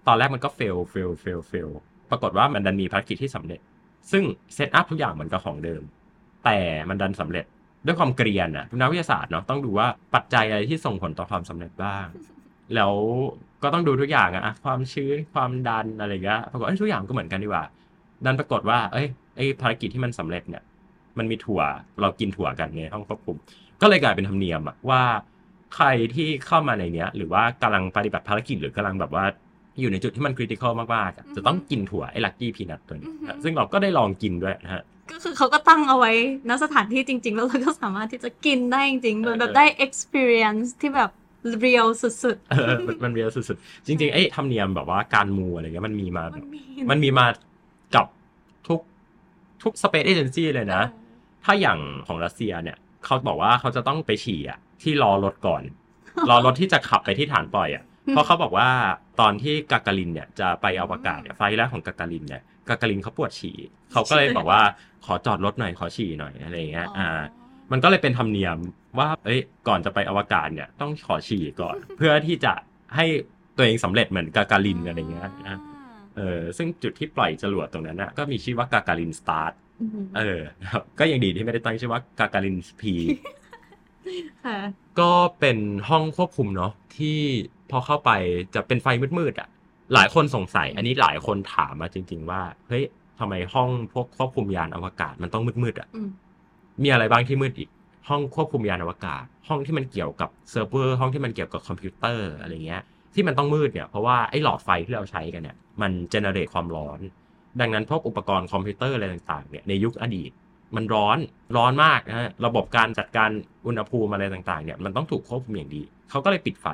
C: ตอนแรกมันก็ fail fail fail fail ปรากฏว่ามันดันมีภารกิจที่สำเร็จ ซึ่ง set up ทุกอย่างเหมือนกับของเดิม แต่มันดันสำเร็จด้วยความเกรียนนะนักวิทยาศาสตร์เนาะต้องดูว่าปัจจัยอะไรที่ส่งผลต่อความสำเร็จบ้าง แล้วก็ต้องดูทุกอย่างอะความชื้นความดันอะไรเงี้ยปรากฏอ้ยทุกอย่างก็เหมือนกันดีกว่า ดันปรากฏว่า เอ้ยไอ้ภารกิจที่มันสำเร็จเนี่ย มันมีถั่วเรากินถั่วกันในห้องควบคุม ก็เลยกลายเป็นธรรมเนียมอะว่าใครที่เข้ามาในเนี้ย หรือว่ากำลังปฏิบัติภารกิจหรือกำลังแบบว่าอยู่ในจุดที่มันคริติคอลมากๆอะ
B: อือฮึ
C: จะต้องกินถั่วไอ้ลักกี้พีนัทตัวนี้
B: อือฮึ
C: นะซึ่งเราก็ได้ลองกินด้วยนะฮะ
B: ก็คือเขาก็ตั้งเอาไว้ณสถานที่จริง ๆ แล้วเราก็สามารถที่จะกินได้จริงๆเหมือนแบบได้ experience ที่แบบ real สุด
C: เออมันมันเรียลสุดๆ จริงๆไอ้ธรรมเนียมแบบว่าการมูอะไรเงี้ยมันมีมา
B: ๆ
C: แบ
B: มัน
C: บ
B: มี
C: มันมีมา กับทุกทุกสเปซเอเจนซี่เลยนะ ถ้าอย่างของรัสเซียเนี่ย เขาบอกว่าเขาจะต้องไปฉี่อะ ที่รอรถก่อน รอรถที่จะขับไปที่ฐานปล่อยอะ เพราะเขาบอกว่าตอนที่กากาลินเนี่ยจะไปอวกาศเนี่ยไฟล์แรกของกากาลินเนี่ยกากาลินเขาปวดฉี่เขาก็เลยบอกว่าขอจอดรถหน่อยขอฉี่หน่อยอะไรอย่างเงี้ย อ่า มันก็เลยเป็นธรรมเนียมว่า เอ้ย ก่อนจะไปอวกาศเนี่ยต้องขอฉี่ก่อน เพื่อที่จะให้ตัวเองสำเร็จเหมือนกากาลินอะไรเงี้ยนะ เออซึ่งจุดที่ปล่อยจรวดตรงนั้นนะก็มีชื่อว่ากากาลินสตาร์ท
B: อืม
C: เออนะครับก็ยังดีที่ไม่ได้ตั้งชื่อว่ากากาลินพี
B: ค่ะ
C: ก็เป็นห้องควบคุมเนาะที่พอเข้าไปจะเป็นไฟมืดๆอะ หลายคนสงสัย อันนี้หลายคนถามมาจริง ๆ ว่าเฮ้ยทำไมห้องพวกควบคุมยานอวกาศมันต้องมืดๆอะ
B: อืม
C: มีอะไรบ้างที่มืดอีก ห้องควบคุมยานอวกาศ ห้องที่มันเกี่ยวกับเซิร์ฟเวอร์ห้องที่มันเกี่ยวกับคอมพิวเตอร์อะไรเงี้ย ที่มันต้องมืดเนี่ยเพราะว่าไอ้หลอดไฟที่เราใช้กันเนี่ยมัน generate ความร้อน ดังนั้นพวกอุปกรณ์คอมพิวเตอร์อะไรต่างๆเนี่ยในยุคอดีต มันร้อนร้อนมากนะฮะระบบการจัดการอุณหภูมิอะไรต่างๆเนี่ยมันต้องถูกควบคุมอย่างดีเขาก็เลยปิดไฟ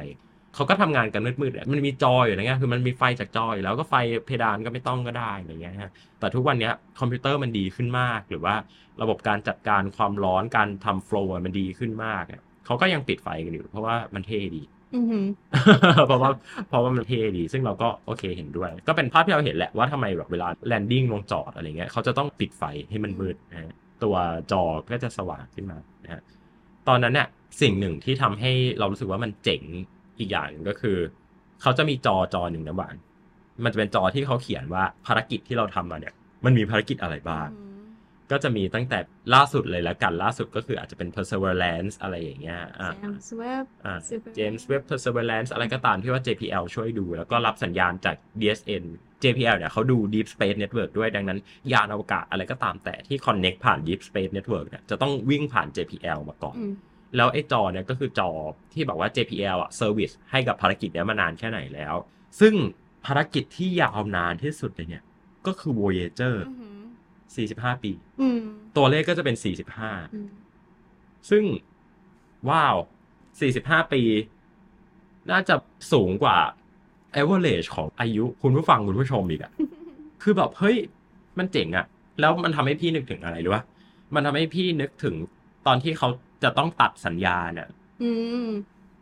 C: เขาก็ทำงานกันมืดๆแหละมันมีจออยู่นะเงี้ยคือมันมีไฟจากจออยู่แล้วก็ไฟเพดานก็ไม่ต้องก็ได้อะไรเงี้ยฮะแต่ทุกวันนี้คอมพิวเตอร์มันดีขึ้นมาก หรือว่าระบบการจัดการความร้อนการทำโฟล์มันดีขึ้นมากเขาก็ยังปิดไฟกันอยู่เพราะว่ามันเท่ดีเพราะว่าเพราะว่ามันเท่ดี ซึ่งเราก็โอเคเห็นด้วย ก็เป็นภาพที่เราเห็นแหละว่าทำไมแบบเวลาแลนดิ้งลงจอดอะไรเงี้ยเขาจะต้องปิดไฟให้มันมืดนะฮะตัวจอก็จะสว่างขึ้นมานะฮะตอนนั้นเนี่ยสิ่งหนึ่งที่ทำให้เรารู้สึกว่ามันเจ๋งอีกอย่างก็คือ เขาจะมีจอจอหนึ่งนะหวานมันจะเป็นจอที่เขาเขียนว่าภารกิจที่เราทำมาเนี่ย มันมีภารกิจอะไรบ้าง ก็จะมีตั้งแต่ล่าสุดเลยแล้วกันล่าสุดก็คืออาจจะเป็น perseverance อะไรอย่างเงี้ยอ่า
B: James Webb
C: อ่า
B: Super
C: James Webb Perseverance อะไรก็ตามที่ว่า JPL ช่วยดู แล้วก็รับสัญญาณจาก DSN JPL เนี่ยเขาดู Deep Space Network ด้วยดังนั้น ยานอวกาศอะไรก็ตามแต่ที่ connect ผ่าน Deep Space Network เนี่ยจะต้องวิ่งผ่าน JPL มาก่อน
B: อืม
C: แล้วไอ้จอเนี่ยก็คือจอที่บอกว่า JPL อะเซอร์วิสให้กับภารกิจเนี้ยมานานแค่ไหนแล้ว ซึ่งภารกิจที่ยาวนานที่สุดเลยเนี่ยก็คือ Voyager
B: อื อหือ
C: 45ปี
B: อืม
C: ตัวเลขก็จะเป็น
B: อืม
C: 45ซึ่งว้าว45ปี น่าจะสูงกว่า average ของอายุคุณผู้ฟังคุณผู้ชมอีกอะคือแบบเฮ้ยมันเจ๋งอะแล้วมันทำให้พี่นึกถึงอะไรรู้ปะมันทำให้พี่นึกถึงตอนที่เขาจะต้องตัดสัญญาณอะ
B: อืม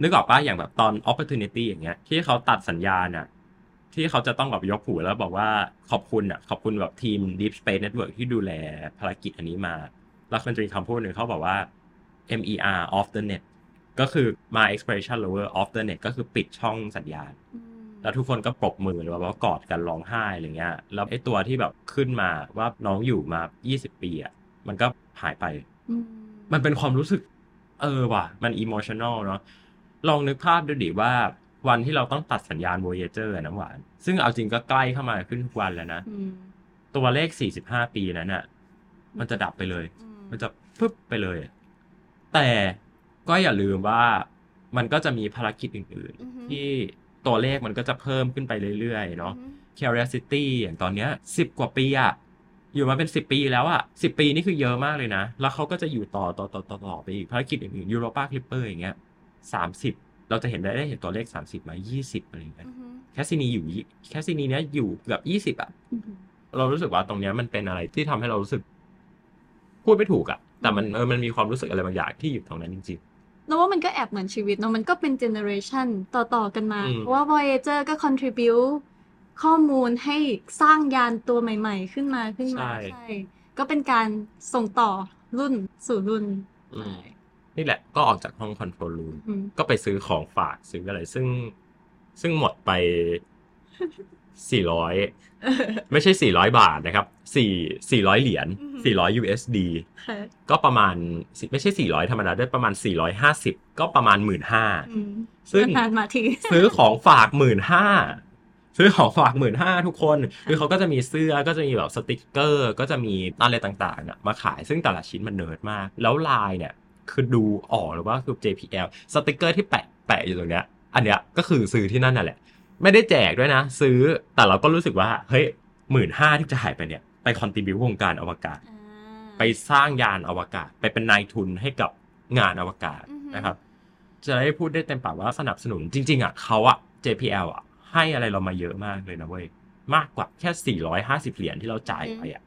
C: นึกออกป่ะอย่างแบบตอน opportunity อย่างเงี้ย ที่เขาตัดสัญญาณอะ ที่เขาจะต้องแบบยกหูแล้วบอกว่าขอบคุณอะขอบคุณแบบทีม Deep Space Network ที่ดูแลภารกิจอันนี้มา แล้วมันจะมีคำพูดหนึ่งเขาบอกว่า MER off the net ก็คือ my expiration lower off the net ก็คือปิดช่องสัญญาณ แล้วทุกคนก็ปรบมือหรือว่าว่ากอดกันร้องไห้อะไรเงี้ย แล้วไอ้ตัวที่แบบขึ้นมาว่าน้องอยู่มา 20 ปีอะมันก็หายไป
B: อืม
C: มันเป็นความรู้สึก เออว่ะ มันอิ o t ชัน a ลเนาะลองนึกภาพดูดิว่า วันที่เราต้องตัดสัญญาณ Voyager อะน้ำหวาน ซึ่งเอาจริงก็ใกล้เข้ามาขึ้นทุกวันแล้วนะ
B: อืม
C: ตัวเลข 45 ปีนั้นน่ะ มันจะดับไปเลย มันจะปึ๊บไปเลย แต่ก็อย่าลืมว่ามันก็จะมีภารกิจอื่น
B: อือฮึ
C: ๆที่ตัวเลขมันก็จะเพิ่มขึ้นไปเรื่อย ๆ เนาะ Curiosity อย่างตอนเนี้ยสิบกว่าปีอะอยู่มาเป็นสิบปีแล้วอะสิบปีนี่คือเยอะมากเลยนะ แล้วเขาก็จะอยู่ต่อต่อต่อต่อต่อไปอีกภารกิจอื่นๆ Europa Clipper อย่างเงี้ยสามสิบ เราจะเห็นได้ได้เห็นตัวเลขสามสิบมายี่สิบอะไรอย่างเงี้ย Cassini อยู่ยี่ Cassini เนี้ยอยู่เกือบยี่สิบอะ
B: อืม
C: เรารู้สึกว่าตรงเนี้ยมันเป็นอะไรที่ทำให้เรารู้สึก พูดไม่ถูกอะแต่มันเออมันมีความรู้สึกอะไรบางอย่างที่อยู่ตรงนั้นจริง
B: แล้วว่ามันก็แอบเหมือนชีวิตเนาะมันก็เป็น generationต่อๆกันมา
C: อืม
B: เพราะว่า Voyager ก็ contribu ข้อมูลให้สร้างยานตัวใหม่ ๆ ขึ้นมาขึ้นมาใช่ ก็เป็นการส่งต่อรุ่นสู่รุ่น
C: อืม นี่แหละก็ออกจากห้องคอนโทรลรูม
B: อืม
C: ก็ไปซื้อของฝากซื้ออะไร ซึ่งซึ่งหมดไปสี่ร้อยไม่ใช่สี่ร้อยบาทนะครับสี่สี่ร้อยเหรียญ
B: อือหือ
C: สี่ร้อย USD
B: ค่ะ
C: ก็ประมาณสิไม่ใช่สี่ร้อยธรรมดาด้วยประมาณสี่ร้อยห้าสิบก็ประมาณหมื่นห้า
B: อืม
C: ซึ่ง
B: นานมาที
C: ซื้อของฝากหมื่นห้าซื้อของฝากหมื่นห้าทุกคนคือเขาก็จะมีเสื้อก็จะมีแบบสติกเกอร์ ก็จะมีอะไรต่างๆอะมาขายซึ่งแต่ละชิ้นมันเนิร์ดมาก แล้วลายเนี่ย คือดูออกเลยว่าคือ JPL สติกเกอร์ที่แปะแปะอยู่ตรงเนี้ย อันเนี้ยก็คือซื้อที่นั่นน่ะแหละ ไม่ได้แจกด้วยนะ ซื้อแต่เราก็รู้สึกว่า เฮ้ยหมื่นห้าที่จะหายไปเนี่ย ไป contribute วงการอวกาศ ไปสร้างยานอวกาศ ไปเป็นนายทุนให้กับงานอวกาศ
B: อือฮึ
C: นะครับ จะได้พูดได้เต็มปากว่าสนับสนุนจริง ๆอะเขาอะ JPL อะ ให้อะไรเรามาเยอะมากเลยนะเว้ยมากกว่าแค่ 450 เหรียญที่เราจ่ายไปอะ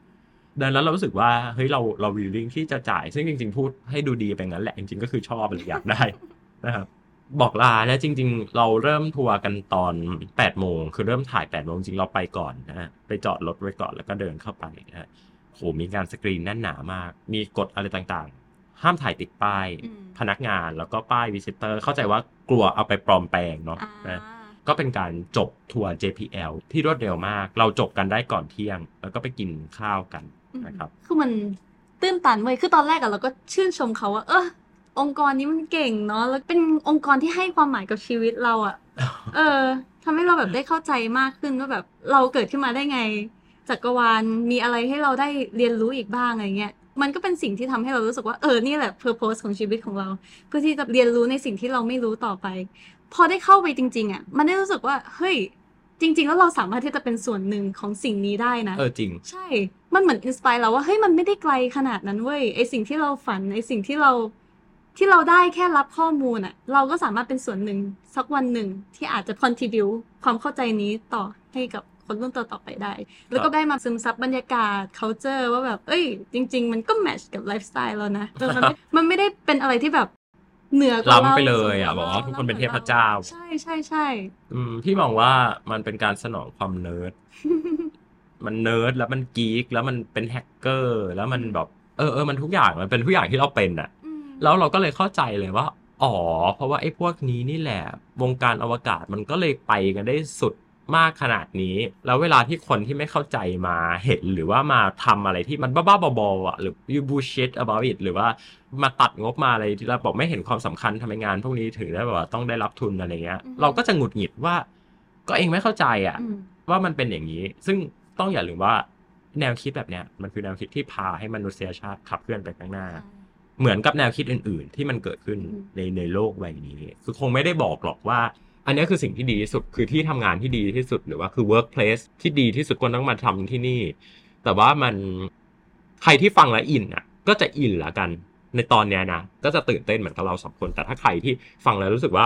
C: ดังนั้นเรารู้สึกว่าเฮ้ยเราเราวิลลิ่งที่จะจ่าย ซึ่งจริง ๆ พูดให้ดูดีไปงั้นแหละจริงๆก็คือชอบหรืออยากได้นะครับบอกลาแล้วจริง ๆ เราเริ่มทัวร์กันตอน8โมงคือเริ่มถ่าย8โมงจริงเราไปก่อนนะฮะไปจอดรถไว้ก่อนแล้วก็เดินเข้าไปนะฮะโหมีการสกรีนแน่นหนามาก มีกฎอะไรต่างๆ ห้ามถ่ายติดป้าย
B: อืม
C: พนักงานแล้วก็ป้าย visitor เข้าใจว่ากลัวเอาไปปลอมแปลงเนาะ
B: อ่า
C: นะก็เป็นการจบทัวร์ JPL ที่รวดเร็วมาก เราจบกันได้ก่อนเที่ยง แล้วก็ไปกินข้าวกัน นะครับ
B: คือมันตื้นตันเว้ยคือตอนแรกอะเราก็ชื่นชมเขาว่า เออองค์กรนี้มันเก่งเนาะแล้วเป็นองค์กรที่ให้ความหมายกับชีวิตเราอะเออทำให้เราแบบได้เข้าใจมากขึ้นว่าแบบเราเกิดขึ้นมาได้ไงจักรวาลมีอะไรให้เราได้เรียนรู้อีกบ้างอะไรเงี้ยมันก็เป็นสิ่งที่ทำให้เรารู้สึกว่าเออนี่แหละ purpose ของชีวิตของเรา เพื่อที่จะเรียนรู้ในสิ่งที่เราไม่รู้ต่อไป พอได้เข้าไปจริง ๆอะมันได้รู้สึกว่าเฮ้ย จริง ๆ แล้วเราสามารถที่จะเป็นส่วนหนึ่งของสิ่งนี้ได้นะ
C: เออจริง
B: ใช่ มันเหมือนอินสปายเราว่าเฮ้ยมันไม่ได้ไกลขนาดนั้นเว้ยไอสิ่งที่เราฝันไอสิ่งที่เราที่เราได้แค่รับข้อมูลอะเราก็สามารถเป็นส่วนหนึ่งสักวันหนึ่งที่อาจจะ contribute ความเข้าใจนี้ต่อให้กับคนรุ่นต่อๆไปได้ แล้วก็ได้มาซึมซับบรรยากาศ culture ว่าแบบ เอ้ย จริง ๆ มันก็ match กับไลฟ์สไตล์เรานะเออมันไม่มันไม่ได้เป็นอะไรที่แบบ เหนือกว่าเรา
C: ล้ำไปเลยอะบอกว่าทุกคนเป็นเทพเจ้า
B: ใช่ใช่ใช่
C: อืมพี่มองว่ามันเป็นการสนองความเนิร์ด มันเนิร์ดแล้วมัน geek แล้วมันเป็นแฮกเกอร์ แล้วมันแบบเออเออมันทุกอย่างมันเป็นทุกอย่างที่เราเป็นอะ
B: อืม
C: แล้วเราก็เลยเข้าใจเลยว่า อ๋อ เพราะว่าไอ้พวกนี้นี่แหละ วงการอวกาศมันก็เลยไปกันได้สุด มากขนาดนี้ แล้วเวลาที่คนที่ไม่เข้าใจมาเห็นหรือว่ามาทำอะไรที่มันบ้าๆบอๆอะหรือ you bullshit about it หรือว่ามาตัดงบมาอะไรที่เราบอกไม่เห็นความสำคัญทำไมงาน พวกนี้ถึงได้แบบว่าต้องได้รับทุนอะไรเงี้ย
B: อือฮึ
C: เราก็จะหงุดหงิดว่า ก็เองไม่เข้าใจอะ
B: อืม
C: ว่ามันเป็นอย่างนี้ ซึ่งต้องอย่าลืมว่าแนวคิดแบบเนี้ยมันคือแนวคิดที่พาให้มนุษยชาติขับเคลื่อนไปข้างหน้า เหมือนกับแนวคิดอื่น ๆ ที่มันเกิดขึ้น
B: อืม
C: ในในโลกใบนี้ คือคงไม่ได้บอกหรอกว่า อันนี้คือสิ่งที่ดีที่สุดคือที่ทำงานที่ดีที่สุดหรือว่าคือ workplace ที่ดีที่สุดคนต้องมาทำที่นี่ แต่ว่ามันใครที่ฟังแล้วอินอะ ก็จะอินละกัน ในตอนเนี้ยนะก็จะตื่นเต้นเหมือนกับเราสองคน แต่ถ้าใครที่ฟังแล้วรู้สึกว่า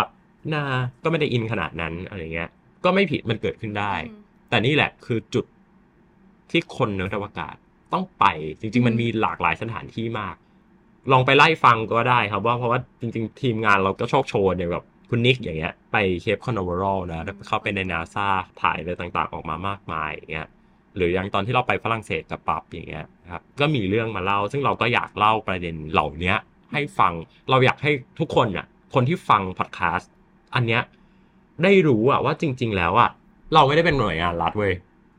C: น่าก็ไม่ได้อินขนาดนั้นอะไรเงี้ย ก็ไม่ผิดมันเกิดขึ้นได้
B: อืม
C: แต่นี่แหละคือจุดที่คนเนิร์ดอวกาศต้องไป จริง ๆ มันมีหลากหลายสถานที่มาก ลองไปไล่ฟังก็ได้ครับว่าเพราะว่าจริง ๆ ทีมงานเราก็โชกโชนอย่างแบบ คุณนิกอย่างเงี้ยไป Cape Canaveral นะเข้าไปในนาซาถ่ายอะไรต่างๆ ออกมามากมายอย่างเงี้ยหรืออย่างตอนที่เราไปฝรั่งเศสกับปับอย่างเงี้ยครับก็มีเรื่องมาเล่า ซึ่งเราก็อยากเล่าประเด็นเหล่านี้ให้ฟังเราอยากให้ทุกคนอะคนที่ฟังพอดแคสต์อันเนี้ยได้รู้อะว่าจริง ๆ แล้วอะเราไม่ได้เป็นหน่วยงานรัฐเว้ย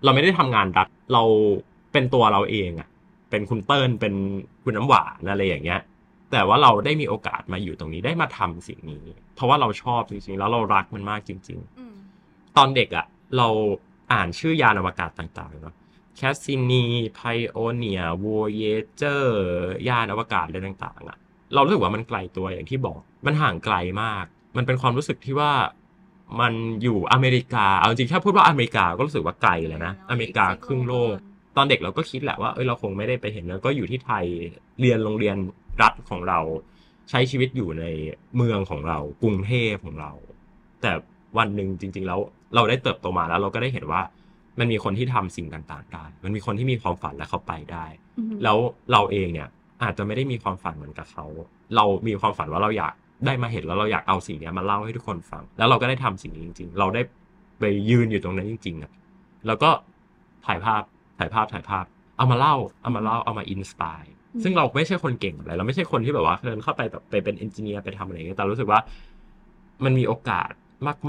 C: เราไม่ได้ทำงานรัฐเราเป็นตัวเราเองอะเป็นคุณเติ้ลเป็นคุณน้ำหวานอะไรอย่างเงี้ย แต่ว่าเราได้มีโอกาสมาอยู่ตรงนี้ได้มาทำสิ่งนี้ เพราะว่าเราชอบจริงๆ แล้วเรารักมันมากจริง ๆ ตอนเด็กอะ่ะ เราอ่านชื่อยานอวกาศต่างๆเนาะ Cassini Pioneer Voyager ยานอวกาศอะไรต่างๆอะ่ะ เรารู้สึกว่ามันไกลตัวอย่างที่บอก มันห่างไกลมาก มันเป็นความรู้สึกที่ว่ามันอยู่อเมริกา เอาจริงๆถ้าพูดว่าอเมริกาก็รู้สึกว่าไกลเลยนะ อเมริกาครึ่งโลก ตอนเด็กเราก็คิดแหละว่า เอ้ยเราคงไม่ได้ไปเห็นแล้วก็อยู่ที่ไทย เรียนโรงเรียน รัฐของเราใช้ชีวิตอยู่ในเมืองของเรา กรุงเทพของเรา แต่วันหนึ่งจริง ๆ แล้วเราได้เติบโตมาแล้วเราก็ได้เห็นว่ามันมีคนที่ทำสิ่งต่างๆได้ มันมีคนที่มีความฝันและเขาไปได้ แล้วเราเองเนี่ยอาจจะไม่ได้มีความฝันเหมือนกับเขา เรามีความฝันว่าเราอยากได้มาเห็นแล้วเราอยากเอาสิ่งเนี้ยมาเล่าให้ทุกคนฟัง แล้วเราก็ได้ทำสิ่งนี้จริง ๆ เราได้ไปยืนอยู่ตรงนั้นจริงๆอะแล้วก็ถ่ายภาพถ่ายภาพถ่ายภาพ เอามาเล่าเอามาเล่าเอามา inspire
B: อืม
C: ซึ่งเราไม่ใช่คนเก่งอะไรเราไม่ใช่คนที่แบบว่าเดินเข้าไปแบบไปเป็น engineer ไปทำอะไรอย่างเงี้ยแต่รู้สึกว่า มันมีโอกาส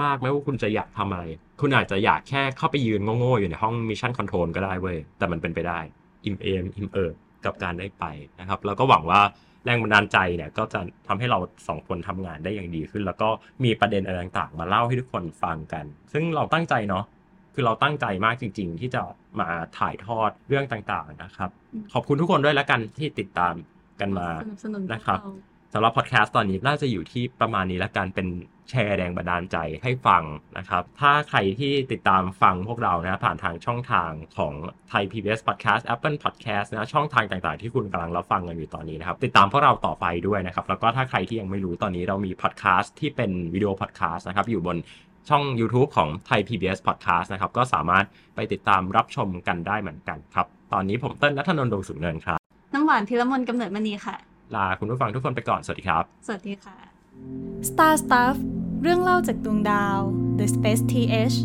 C: มากๆไม่ว่าคุณจะอยากทำอะไร คุณอาจจะอยากแค่เข้าไปยืนโง่ๆอยู่ในห้อง mission control ก็ได้เว้ยแต่มันเป็นไปได้ อิมเอมอิมเอิบกับการได้ไปนะครับ แล้วก็หวังว่าแรงบันดาลใจเนี่ยก็จะทำให้เราสองคนทำงานได้อย่างดีขึ้น แล้วก็มีประเด็นอะไรต่างๆ มาเล่าให้ทุกคนฟังกัน ซึ่งเราตั้งใจเนาะ คือเราตั้งใจมากจริง ๆ ที่จะมาถ่ายทอดเรื่องต่างๆนะครับ
B: อืม
C: ขอบคุณทุกคนด้วยแล้วกันที่ติดตามกันมา
B: สนับสนุน
C: นะครับ
B: พวกเา
C: สำหรับพอดแคสต์ตอนนี้น่าจะอยู่ที่ประมาณนี้ละกันเป็นแชร์แรงบันดาลใจให้ฟังนะครับ ถ้าใครที่ติดตามฟังพวกเรานะผ่านทางช่องทางของไทย PBS Podcast Apple Podcast นะช่องทางต่างๆ ที่คุณกำลังรับฟังกันอยู่ตอนนี้นะครับ ติดตามพวกเราต่อไปด้วยนะครับ แล้วก็ถ้าใครที่ยังไม่รู้ตอนนี้เรามีพอดแคสต์ที่เป็นวิดีโอพอดแคสต์นะครับอยู่บน ช่อง YouTube ของไทย PBS Podcast นะครับ ก็สามารถไปติดตามรับชมกันได้เหมือนกันครับ ตอนนี้ผมเต้นนัทนนท์ดวงสุนเนินครับ
B: น้ำหวานพิรมนกำเนิดมณีค่ะ
C: ลาคุณผู้ฟังทุกคนไปก่อน สวัสดีครับ
B: สวัสดีค่ะ
A: Star Stuff เรื่องเล่าจากดวงดาว The Space TH